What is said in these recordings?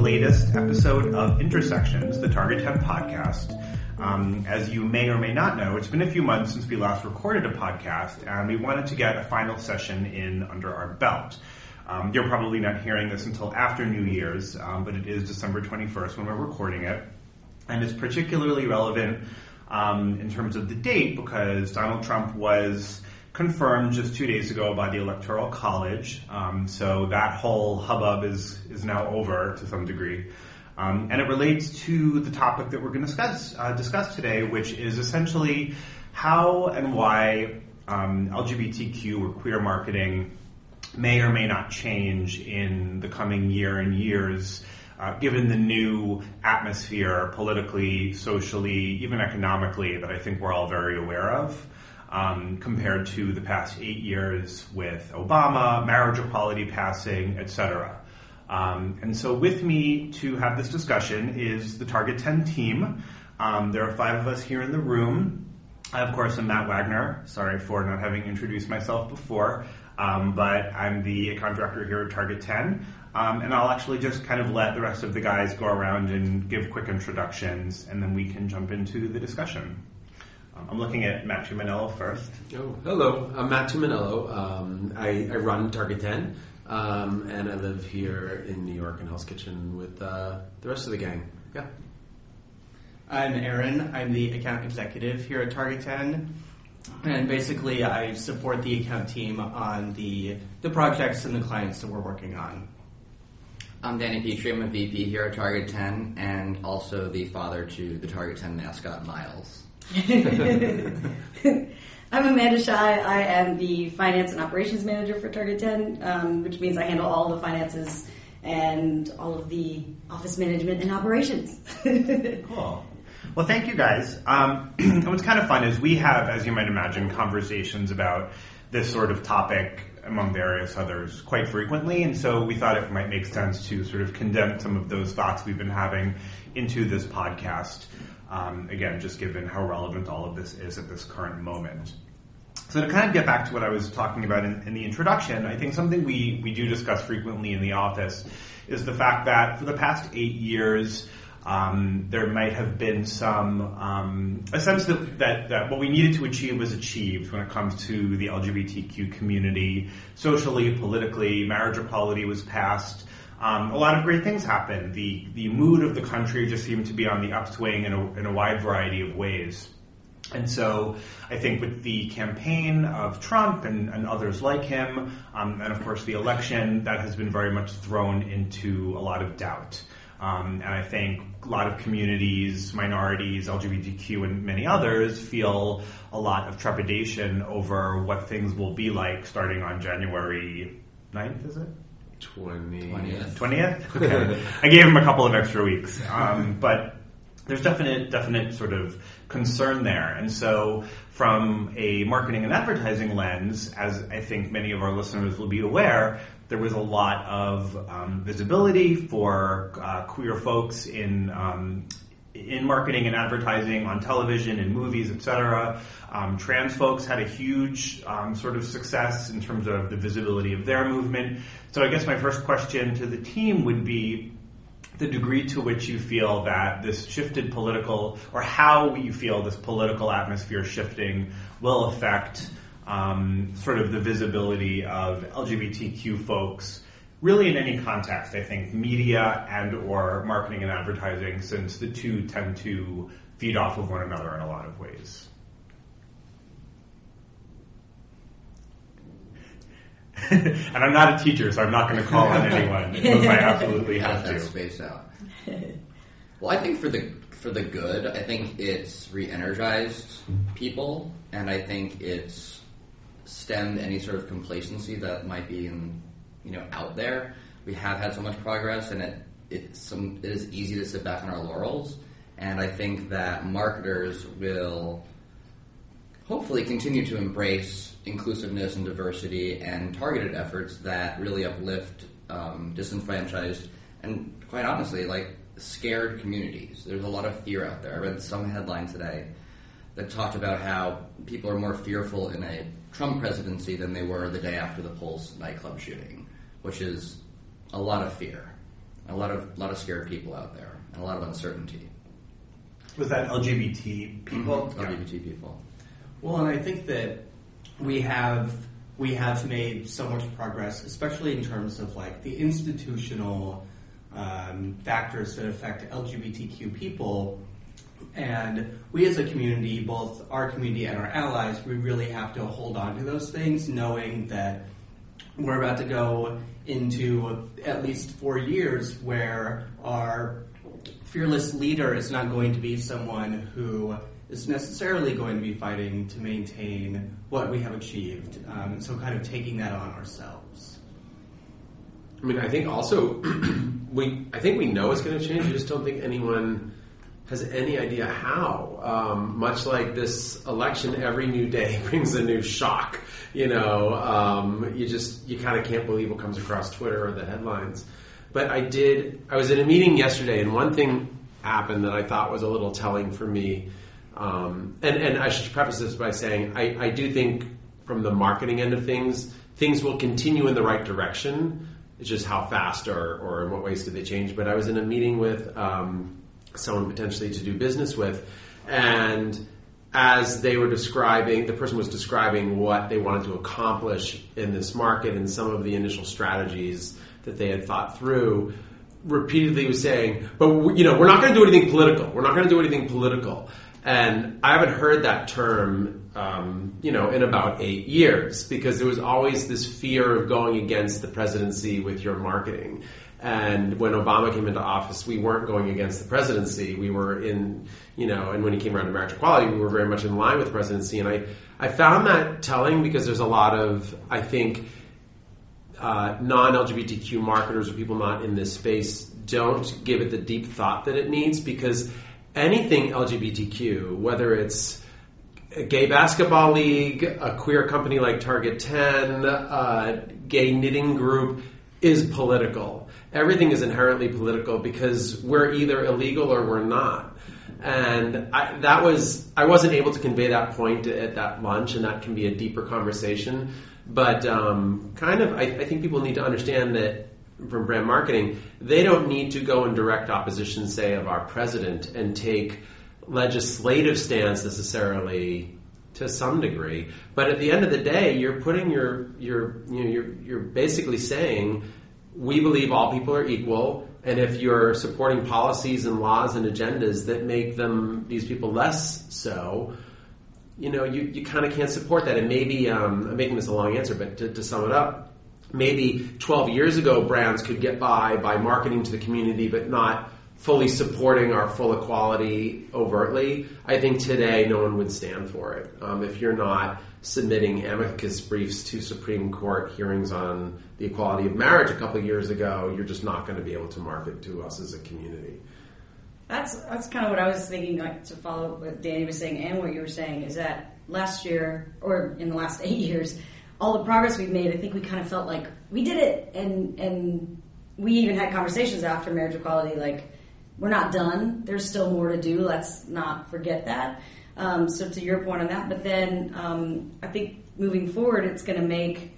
latest episode of Intersections, the Target 10 podcast. Um, as you may or may not know, it's been a few months since we last recorded a podcast, and we wanted to get a final session in under our belt. Um, you're probably not hearing this until after New Year's, um, but it is December 21st when we're recording it, and it's particularly relevant um, in terms of the date because Donald Trump was confirmed just two days ago by the Electoral College. Um, so that whole hubbub is is now over to some degree. Um, and it relates to the topic that we're going to discuss uh, discuss today, which is essentially how and why um, LGBTQ or queer marketing may or may not change in the coming year and years. Uh, given the new atmosphere politically, socially, even economically that I think we're all very aware of um, compared to the past eight years with Obama, marriage equality passing, etc. Um, and so, with me to have this discussion is the Target 10 team. Um, there are five of us here in the room. I, of course, am Matt Wagner. Sorry for not having introduced myself before, um, but I'm the account director here at Target 10. Um, and I'll actually just kind of let the rest of the guys go around and give quick introductions, and then we can jump into the discussion. I'm looking at Matt Tuminello first. Oh, hello. I'm Matt Tuminello. Um, I, I, run Target 10, um, and I live here in New York in Hell's Kitchen with uh, the rest of the gang. Yeah. I'm Aaron. I'm the account executive here at Target 10. And basically, I support the account team on the, the projects and the clients that we're working on. I'm Danny Petrie. I'm a VP here at Target 10 and also the father to the Target 10 mascot, Miles. I'm Amanda Shy. I am the finance and operations manager for Target 10, um, which means I handle all the finances and all of the office management and operations. cool. Well, thank you guys. Um, what's kind of fun is we have, as you might imagine, conversations about this sort of topic among various others quite frequently, and so we thought it might make sense to sort of condense some of those thoughts we've been having into this podcast. Um, again, just given how relevant all of this is at this current moment. So to kind of get back to what I was talking about in, in, the introduction, I think something we, we do discuss frequently in the office is the fact that for the past eight years, um, there might have been some um, a sense that, that, that what we needed to achieve was achieved when it comes to the LGBTQ community, socially, politically, marriage equality was passed. Um, a lot of great things happened. The the mood of the country just seemed to be on the upswing in a, in a wide variety of ways. And so I think with the campaign of Trump and, and others like him, um, and of course the election, that has been very much thrown into a lot of doubt. Um, and I think a lot of communities, minorities, LGBTQ, and many others feel a lot of trepidation over what things will be like starting on January 9th, is it? 20th. 20th? Okay. I gave him a couple of extra weeks. Um, but there's definite, definite sort of concern there. And so from a marketing and advertising lens, as I think many of our listeners will be aware, there was a lot of um, visibility for uh, queer folks in um, in marketing and advertising on television and movies, etc. Um, trans folks had a huge um, sort of success in terms of the visibility of their movement. So I guess my first question to the team would be the degree to which you feel that this shifted political, or how you feel this political atmosphere shifting will affect um, sort of the visibility of LGBTQ folks really in any context, I think media and or marketing and advertising, since the two tend to feed off of one another in a lot of ways. and I'm not a teacher, so I'm not going to call on anyone unless I absolutely have to. Space out. well, I think for the for the good, I think it's re-energized people, and I think it's stemmed any sort of complacency that might be in you know out there. We have had so much progress, and it it's some it is easy to sit back on our laurels. And I think that marketers will hopefully continue to embrace inclusiveness and diversity and targeted efforts that really uplift um, disenfranchised and quite honestly like scared communities. There's a lot of fear out there. I read some headline today that talked about how people are more fearful in a Trump presidency than they were the day after the Pulse nightclub shooting which is a lot of fear. a lot of lot of scared people out there, and a lot of uncertainty. Was that LGBT people? Yeah. LGBT people. Well, and I think that we have we have made so much progress, especially in terms of like the institutional um, factors that affect LGBTQ people. And we as a community, both our community and our allies, we really have to hold on to those things, knowing that we're about to go into at least four years where our fearless leader is not going to be someone who is necessarily going to be fighting to maintain what we have achieved. Um, so, kind of taking that on ourselves. I mean, I think also we I think we know it's going to change. I just don't think anyone has any idea how. Um, much like this election, every new day brings a new shock. You know, um, you just you kind of can't believe what comes across Twitter or the headlines. But I did. I was in a meeting yesterday, and one thing happened that I thought was a little telling for me. Um, and and I should preface this by saying I, I do think from the marketing end of things, things will continue in the right direction. It's just how fast or, or in what ways do they change. But I was in a meeting with um, someone potentially to do business with, and as they were describing, the person was describing what they wanted to accomplish in this market and some of the initial strategies that they had thought through. Repeatedly was saying, but you know, we're not going to do anything political. We're not going to do anything political. And I haven't heard that term, um, you know, in about eight years because there was always this fear of going against the presidency with your marketing. And when Obama came into office, we weren't going against the presidency. We were in, you know, and when he came around to marriage equality, we were very much in line with the presidency. And I, I found that telling because there's a lot of, I think, uh, non-LGBTQ marketers or people not in this space don't give it the deep thought that it needs because anything LGBTQ, whether it's a gay basketball league, a queer company like Target 10, a gay knitting group, is political. Everything is inherently political because we're either illegal or we're not. And I, that was, I wasn't able to convey that point at that lunch, and that can be a deeper conversation. But um, kind of, I, I think people need to understand that from brand marketing, they don't need to go in direct opposition, say, of our president and take legislative stance necessarily to some degree. But at the end of the day, you're putting your your you know, you're you're basically saying we believe all people are equal, and if you're supporting policies and laws and agendas that make them these people less so, you know, you, you kind of can't support that. And maybe um, I'm making this a long answer, but to, to sum it up, maybe 12 years ago brands could get by by marketing to the community but not fully supporting our full equality overtly, I think today no one would stand for it. Um, if you're not submitting amicus briefs to Supreme Court hearings on the equality of marriage a couple years ago, you're just not going to be able to market to us as a community. That's that's kind of what I was thinking. Like to follow what Danny was saying and what you were saying is that last year or in the last eight years, all the progress we've made, I think we kind of felt like we did it, and and we even had conversations after marriage equality, like we're not done. There's still more to do. Let's not forget that. Um, so to your point on that, but then um, I think moving forward, it's going to make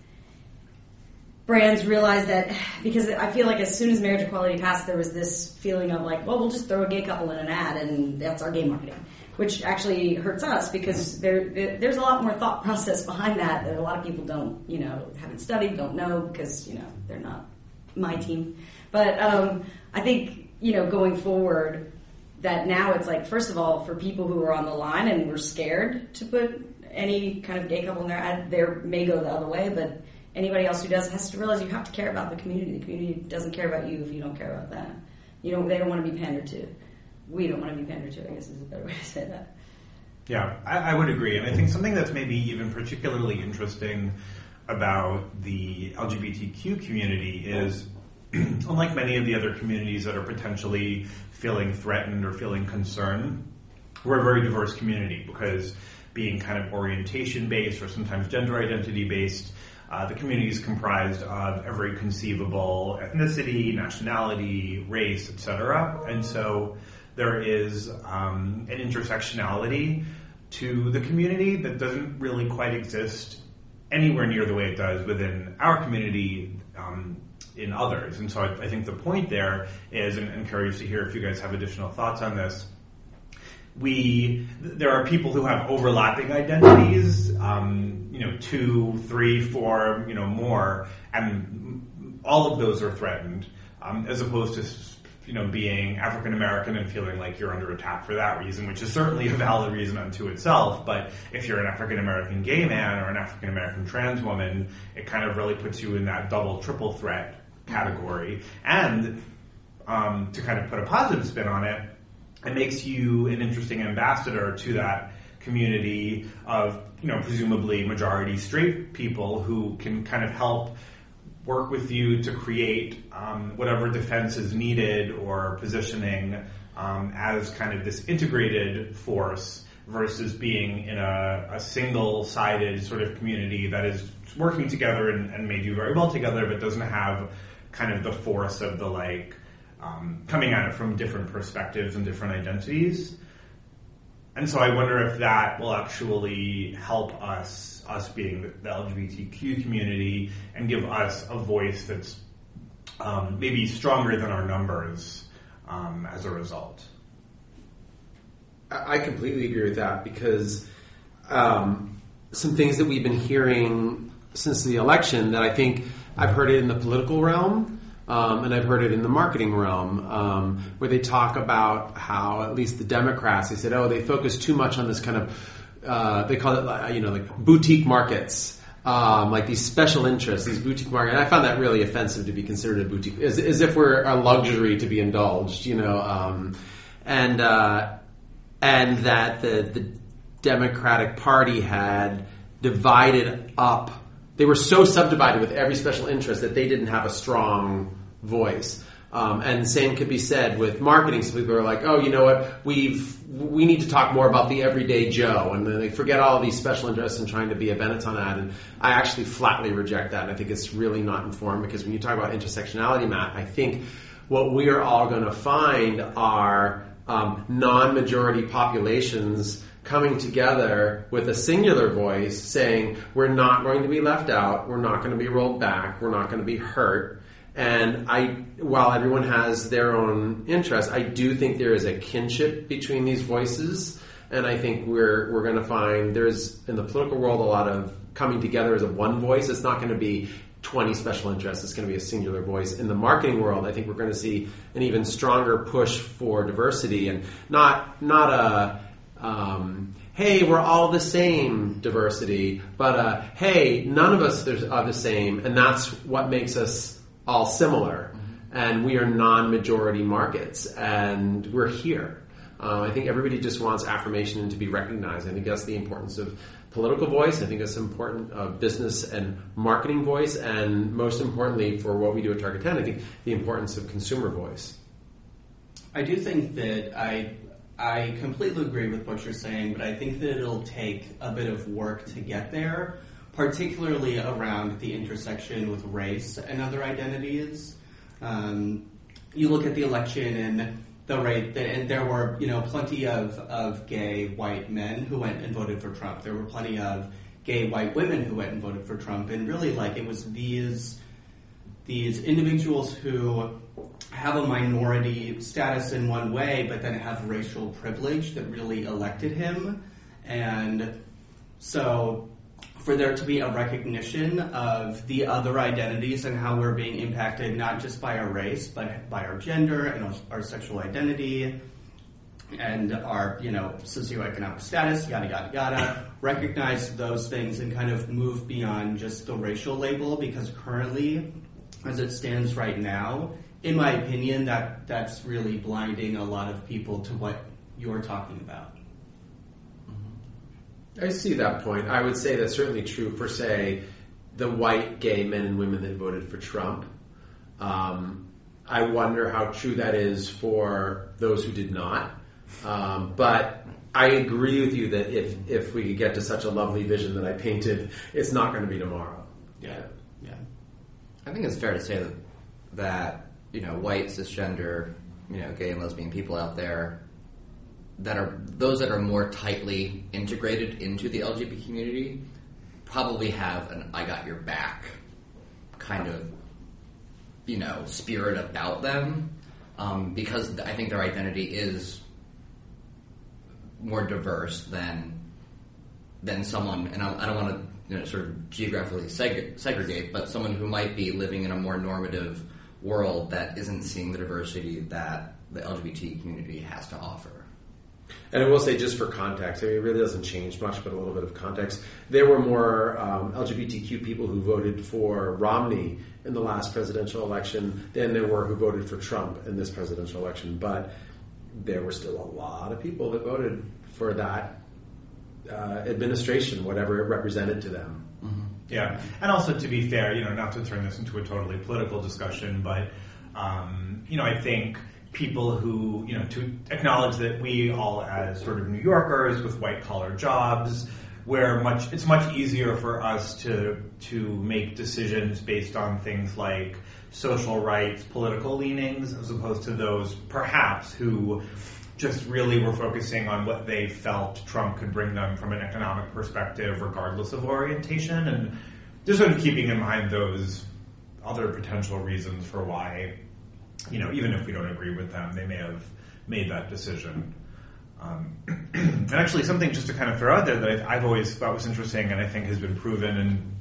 brands realize that because I feel like as soon as marriage equality passed, there was this feeling of like, well, we'll just throw a gay couple in an ad, and that's our gay marketing which actually hurts us because there, there's a lot more thought process behind that that a lot of people don't, you know, haven't studied, don't know because, you know, they're not my team. But um, I think, you know, going forward, that now it's like, first of all, for people who are on the line and were scared to put any kind of gay couple in their ad, there may go the other way, but anybody else who does has to realize you have to care about the community. The community doesn't care about you if you don't care about them. You know, they don't want to be pandered to we don't want to be pandered to. I guess is a better way to say that. Yeah, I, I would agree, and I think something that's maybe even particularly interesting about the LGBTQ community is unlike many of the other communities that are potentially feeling threatened or feeling concerned, we're a very diverse community because being kind of orientation based or sometimes gender identity based, uh, the community is comprised of every conceivable ethnicity, nationality, race, etc. And so there is um, an intersectionality to the community that doesn't really quite exist anywhere near the way it does within our community. Um, in others. And so I, I think the point there is, and, and curious to hear if you guys have additional thoughts on this. We there are people who have overlapping identities, um, you know, two, three, four, you know, more, and all of those are threatened, um, as opposed to you know, being African American and feeling like you're under attack for that reason, which is certainly a valid reason unto itself. But if you're an African American gay man or an African American trans woman, it kind of really puts you in that double, triple threat category. And um, to kind of put a positive spin on it, it makes you an interesting ambassador to that community of, you know, presumably majority straight people who can kind of help work with you to create um, whatever defense is needed or positioning um, as kind of this integrated force versus being in a, a single-sided sort of community that is working together and, and, may do very well together, but doesn't have kind of the force of the like um, coming at it from different perspectives and different identities. And so I wonder if that will actually help us, us being the LGBTQ community, and give us a voice that's um, maybe stronger than our numbers um, as a result. I completely agree with that because um, some things that we've been hearing since the election that I think I've heard it in the political realm um, and I've heard it in the marketing realm, um, where they talk about how at least the Democrats, they said, oh, they focus too much on this kind of, uh, they call it, uh, you know, like boutique markets. Um, like these special interests, these boutique markets. And I found that really offensive to be considered a boutique, as, as if we're a luxury to be indulged, you know. Um, and uh, and that the the Democratic Party had divided up they were so subdivided with every special interest that they didn't have a strong voice. Um, and the same could be said with marketing. So people are like, oh, you know what? We've we need to talk more about the everyday Joe, and then they forget all these special interests and trying to be a Benetton ad. And I actually flatly reject that. And I think it's really not informed because when you talk about intersectionality, Matt, I think what we are all going to find are um, non-majority populations coming together with a singular voice saying, we're not going to be left out, we're not going to be rolled back, we're not going to be hurt. And I, while everyone has their own interests, I do think there is a kinship between these voices. And I think we're, we're going to find there's, in the political world, a lot of coming together as a one voice. It's not going to be 20 special interests. It's going to be a singular voice. In the marketing world, I think we're going to see an even stronger push for diversity and not, not a, um, hey, we're all the same diversity, but uh, hey, none of us are the same, and that's what makes us all similar. And we are non-majority markets, and we're here. Uh, I think everybody just wants affirmation and to be recognized. I think that's the importance of political voice. I think that's important of business and marketing voice, and most importantly, for what we do at Target 10, I think the importance of consumer voice. I do think that I I completely agree with what you're saying, but I think that it'll take a bit of work to get there, particularly around the intersection with race and other identities. Um, you look at the election and the rate, that, and there were you know plenty of, of gay white men who went and voted for Trump. There were plenty of gay white women who went and voted for Trump, and really like it was these these individuals who have a minority status in one way, but then have racial privilege that really elected him. And so for there to be a recognition of the other identities and how we're being impacted not just by our race, but by our gender and our sexual identity and our, you know, socioeconomic status, yada, yada, yada, recognize those things and kind of move beyond just the racial label because currently, as it stands right now, in my opinion, that that's really blinding a lot of people to what you're talking about. I see that point. I would say that's certainly true for, say, the white gay men and women that voted for Trump. Um, I wonder how true that is for those who did not. Um, but I agree with you that if if we could get to such a lovely vision that I painted, it's not going to be tomorrow. Yeah, yeah. I think it's fair to say that that you know, white, cisgender, you know, gay and lesbian people out there that are those that are more tightly integrated into the LGBT community probably have an "I got your back" kind of you know, spirit about them, um, because I think their identity is more diverse than than someone, and I, I don't want to you know, sort of geographically seg- segregate, but someone who might be living in a more normative world that isn't seeing the diversity that the LGBT community has to offer. And I will say, just for context, I mean, it really doesn't change much, but a little bit of context. There were more um, LGBTQ people who voted for Romney in the last presidential election than there were who voted for Trump in this presidential election. But there were still a lot of people that voted for that uh, administration, whatever it represented to them. Yeah, and also to be fair, you know, not to turn this into a totally political discussion, but um, you know, I think people who you know to acknowledge that we all, as sort of New Yorkers with white collar jobs, where much it's much easier for us to to make decisions based on things like social rights, political leanings, as opposed to those perhaps who just really were focusing on what they felt Trump could bring them from an economic perspective, regardless of orientation, and just sort of keeping in mind those other potential reasons for why, you know, even if we don't agree with them, they may have made that decision. Um, and actually, something just to kind of throw out there that I've always thought was interesting, and I think has been proven in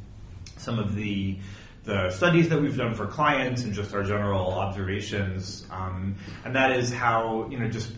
some of the the studies that we've done for clients and just our general observations, um, and that is how you know just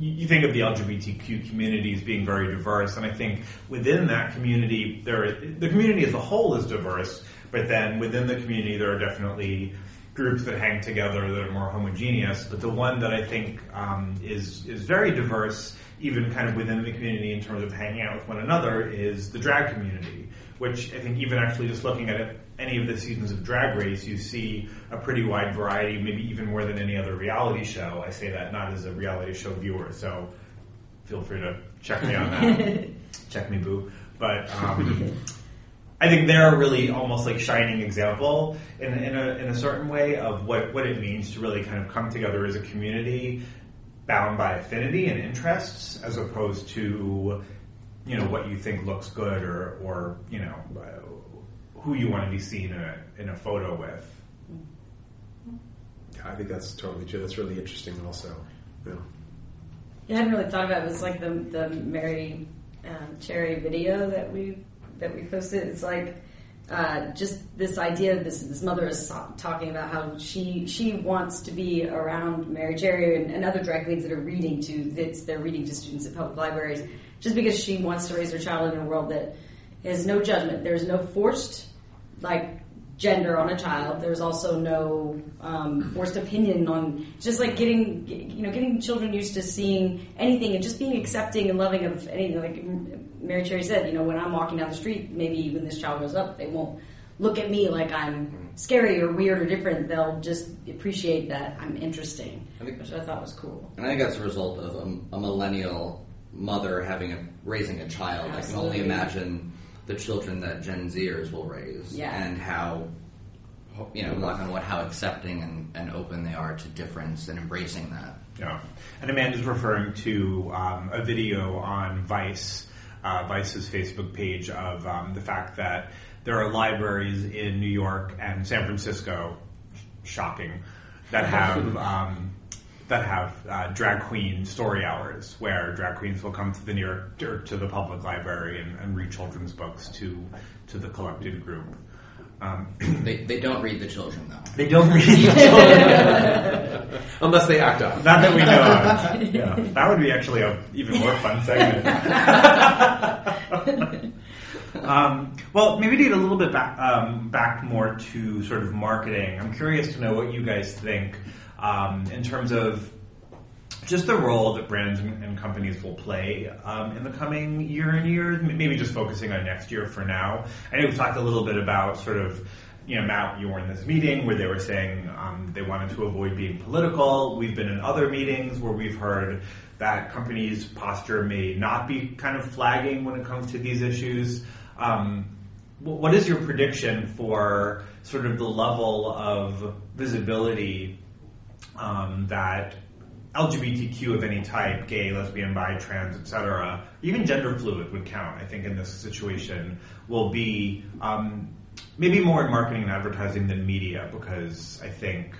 you think of the LGBTQ community as being very diverse, and I think within that community, there the community as a whole is diverse, but then within the community, there are definitely groups that hang together that are more homogeneous. But the one that I think um, is is very diverse, even kind of within the community in terms of hanging out with one another, is the drag community. Which I think even actually just looking at it, any of the seasons of Drag Race, you see a pretty wide variety, maybe even more than any other reality show. I say that not as a reality show viewer, so feel free to check me on that. check me, boo. But um, I think they're a really almost like shining example in, in, a, in a certain way of what, what it means to really kind of come together as a community bound by affinity and interests as opposed to you know what you think looks good or, or you know who you want to be seen in a, in a photo with. I think that's totally true. That's really interesting, also. Yeah. I hadn't really thought about it. It was like the the Merrie um, Cherry video that we that we posted. It's like uh, just this idea. This this mother is so- talking about how she she wants to be around Merrie Cherry and, and other drag queens that are reading to that they're reading to students at public libraries, just because she wants to raise her child in a world that has no judgment. There's no forced like gender on a child. There's also no um, forced opinion on. Just like getting you know getting children used to seeing anything and just being accepting and loving of anything. Like Merrie Cherry said, you know, when I'm walking down the street, maybe when this child grows up, they won't look at me like I'm scary or weird or different. They'll just appreciate that I'm interesting, I think- which I thought was cool. And I think that's a result of a, a millennial mother having a raising a child. I can only Absolutely. imagine the children that Gen Zers will raise Yeah. and how you know, knock on wood, how accepting and, and open they are to difference and embracing that. Yeah. And Amanda's referring to um, a video on Vice, uh, Vice's Facebook page, of um, the fact that there are libraries in New York and San Francisco, shocking, that have um, that have uh, drag queen story hours, where drag queens will come to the New York or to the public library and, and read children's books to to the collected group. Um, They, they don't read the children though. they don't read the children. Unless they act up. Not that we know of. Yeah, that would be actually a even more fun segment. um, well, maybe to get a little bit back, um, back more to sort of marketing. I'm curious to know what you guys think um, in terms of just the role that brands and, companies will play um, in the coming year and years. Maybe just focusing on next year for now. I know we've talked a little bit about sort of, you know, Matt, you were in this meeting where they were saying um, they wanted to avoid being political. We've been in other meetings where we've heard that companies' posture may not be kind of flagging when it comes to these issues. Um, what is your prediction for sort of the level of visibility um, that LGBTQ of any type, gay, lesbian, bi, trans, etc., even gender fluid would count, I think, in this situation, will be um, maybe more in marketing and advertising than media because I think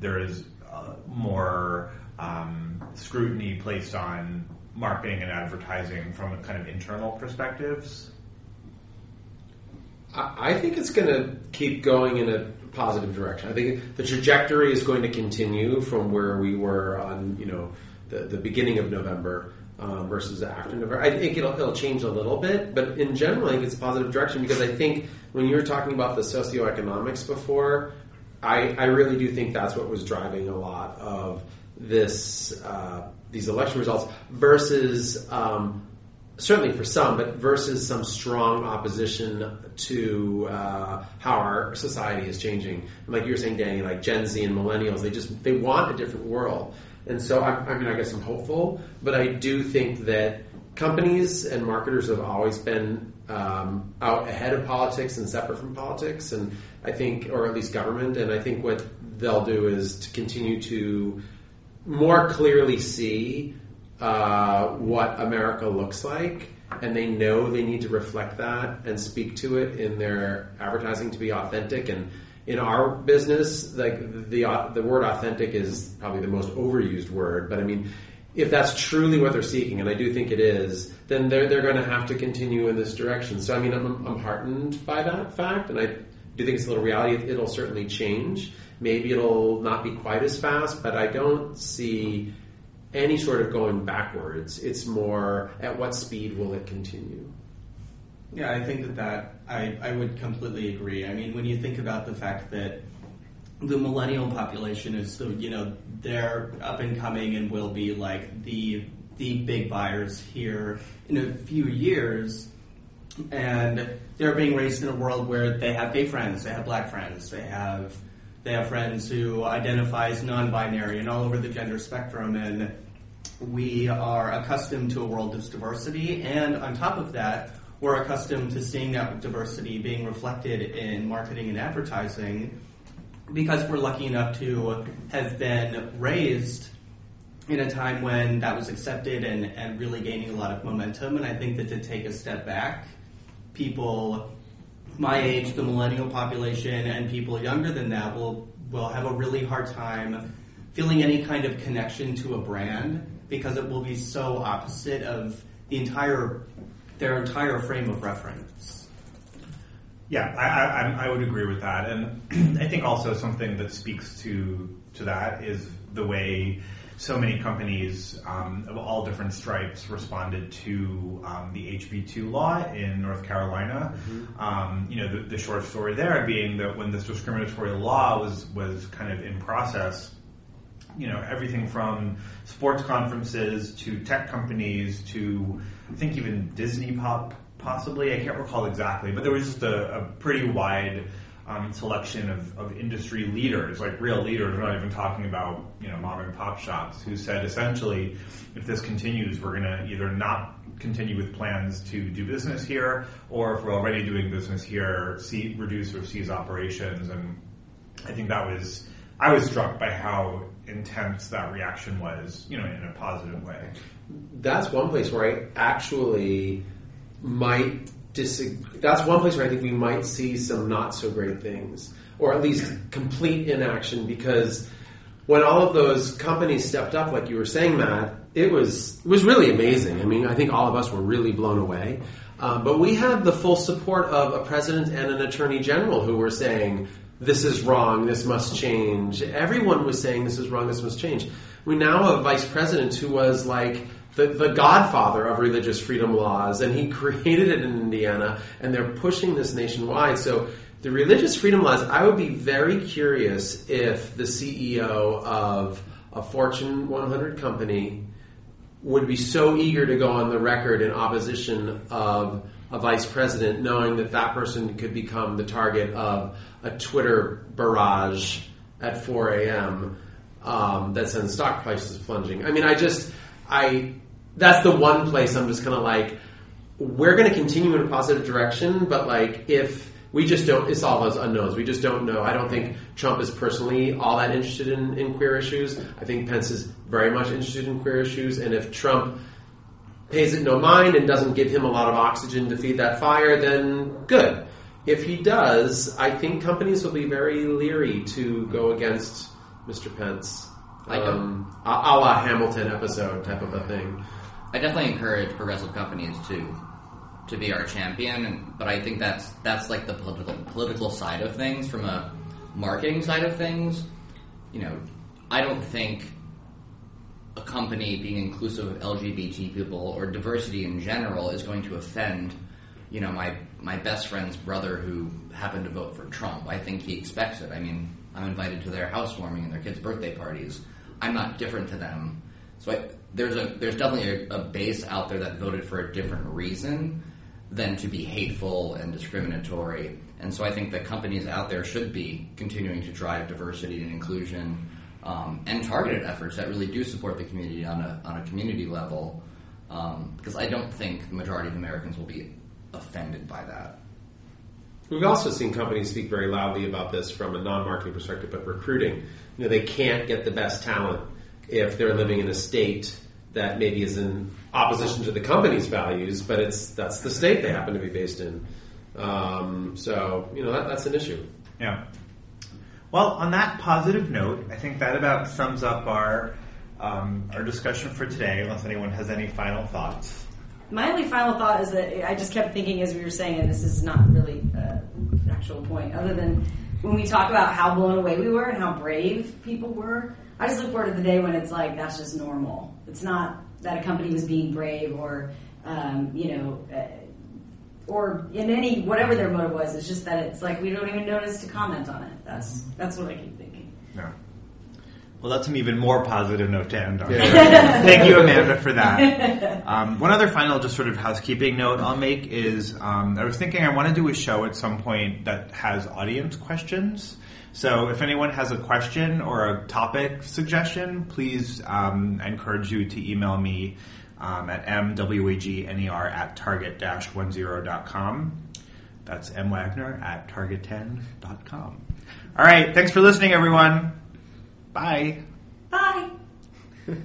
there is uh, more um, scrutiny placed on marketing and advertising from a kind of internal perspectives. I think it's going to keep going in a positive direction. I think the trajectory is going to continue from where we were on, you know, the, the beginning of November um, versus after November. I think it'll, it'll change a little bit, but in general, I think it's positive direction because I think when you were talking about the socioeconomics before, I, I really do think that's what was driving a lot of this uh, these election results versus um, certainly for some, but versus some strong opposition to uh, how our society is changing. And like you were saying, Danny, like Gen Z and millennials, they just they want a different world. And so, I, I mean, I guess I'm hopeful, but I do think that companies and marketers have always been um, out ahead of politics and separate from politics, and I think, or at least government. And I think what they'll do is to continue to more clearly see uh, what America looks like, and they know they need to reflect that and speak to it in their advertising to be authentic. And in our business, like the the word authentic is probably the most overused word, but I mean. If that's truly what they're seeking, and I do think it is, then they're, they're going to have to continue in this direction. So, I mean, I'm, I'm heartened by that fact, and I do think it's a little reality. It'll certainly change. Maybe it'll not be quite as fast, but I don't see any sort of going backwards. It's more at what speed will it continue? Yeah, I think that that I, I would completely agree. I mean, when you think about the fact that the millennial population is the you know they're up and coming and will be like the the big buyers here in a few years, and they're being raised in a world where they have gay friends, they have black friends, they have they have friends who identify as non-binary and all over the gender spectrum, and we are accustomed to a world of diversity, and on top of that, we're accustomed to seeing that diversity being reflected in marketing and advertising because we're lucky enough to have been raised in a time when that was accepted and, and really gaining a lot of momentum. And I think that to take a step back, people my age, the millennial population, and people younger than that will will have a really hard time feeling any kind of connection to a brand because it will be so opposite of the entire their entire frame of reference. Yeah, I, I, I would agree with that, and I think also something that speaks to to that is the way so many companies um, of all different stripes responded to um, the HB2 law in North Carolina. Mm-hmm. Um, you know, the, the, short story there being that when this discriminatory law was was kind of in process, you know, everything from sports conferences to tech companies to I think even Disney Pop, possibly I can't recall exactly, but there was just a, a pretty wide um, selection of, of industry leaders, like real leaders. We're not even talking about you know mom and pop shops who said essentially, if this continues, we're going to either not continue with plans to do business here, or if we're already doing business here, see, reduce or cease operations. And I think that was I was struck by how intense that reaction was, you know, in a positive way. That's one place where I actually might disagree. That's one place where I think we might see some not so great things, or at least complete inaction, because when all of those companies stepped up, like you were saying, Matt, it was it was really amazing. I mean, I think all of us were really blown away. Um, but we had the full support of a president and an attorney general who were saying this is wrong, this must change. Everyone was saying this is wrong, this must change. We now have a vice president who was like the, the godfather of religious freedom laws, and he created it in Indiana, and they're pushing this nationwide. So the religious freedom laws, I would be very curious if the CEO of a Fortune 100 company would be so eager to go on the record in opposition of a vice president, knowing that that person could become the target of a Twitter barrage at 4 a.m. Um, that sends stock prices plunging. I mean, I just, I that's the one place I'm just kind of like, we're going to continue in a positive direction, but like if we just don't, it's all those unknowns. We just don't know. I don't think Trump is personally all that interested in, in queer issues. I think Pence is very much interested in queer issues, and if Trump pays it no mind and doesn't give him a lot of oxygen to feed that fire, then good. if he does, I think companies will be very leery to go against Mr. Pence. Like Um, a, a la Hamilton episode type of a thing. I definitely encourage progressive companies to to be our champion, but I think that's that's like the political political side of things. From a marketing side of things, you know, I don't think a company being inclusive of LGBT people or diversity in general is going to offend, you know, my my best friend's brother who happened to vote for Trump. I think he expects it. I mean, I'm invited to their housewarming and their kids' birthday parties. I'm not different to them. So I, there's a there's definitely a, a base out there that voted for a different reason than to be hateful and discriminatory. And so I think that companies out there should be continuing to drive diversity and inclusion um, and targeted efforts that really do support the community on a on a community level. Um, because I don't think the majority of Americans will be offended by that. We've also seen companies speak very loudly about this from a non-marketing perspective, but recruiting. You know, they can't get the best talent if they're living in a state that maybe is in opposition to the company's values, but it's that's the state they happen to be based in. Um, so you know that, that's an issue. Yeah. Well, on that positive note, I think that about sums up our um, our discussion for today. Unless anyone has any final thoughts. My only final thought is that I just kept thinking as we were saying, and this is not really uh, an actual point, other than when we talk about how blown away we were and how brave people were. I just look forward to the day when it's like that's just normal. It's not that a company was being brave or um, you know. Uh, or in any whatever their motive was, it's just that it's like we don't even notice to comment on it. That's that's what I keep thinking. No. Well, that's an even more positive note to end on. Yeah. Thank you, Amanda, for that. Um, one other final, just sort of housekeeping note I'll make is um, I was thinking I want to do a show at some point that has audience questions. So if anyone has a question or a topic suggestion, please um, I encourage you to email me um, at mwagner at target-10.com. That's mwagner at target10.com. All right, thanks for listening, everyone. Bye. Bye.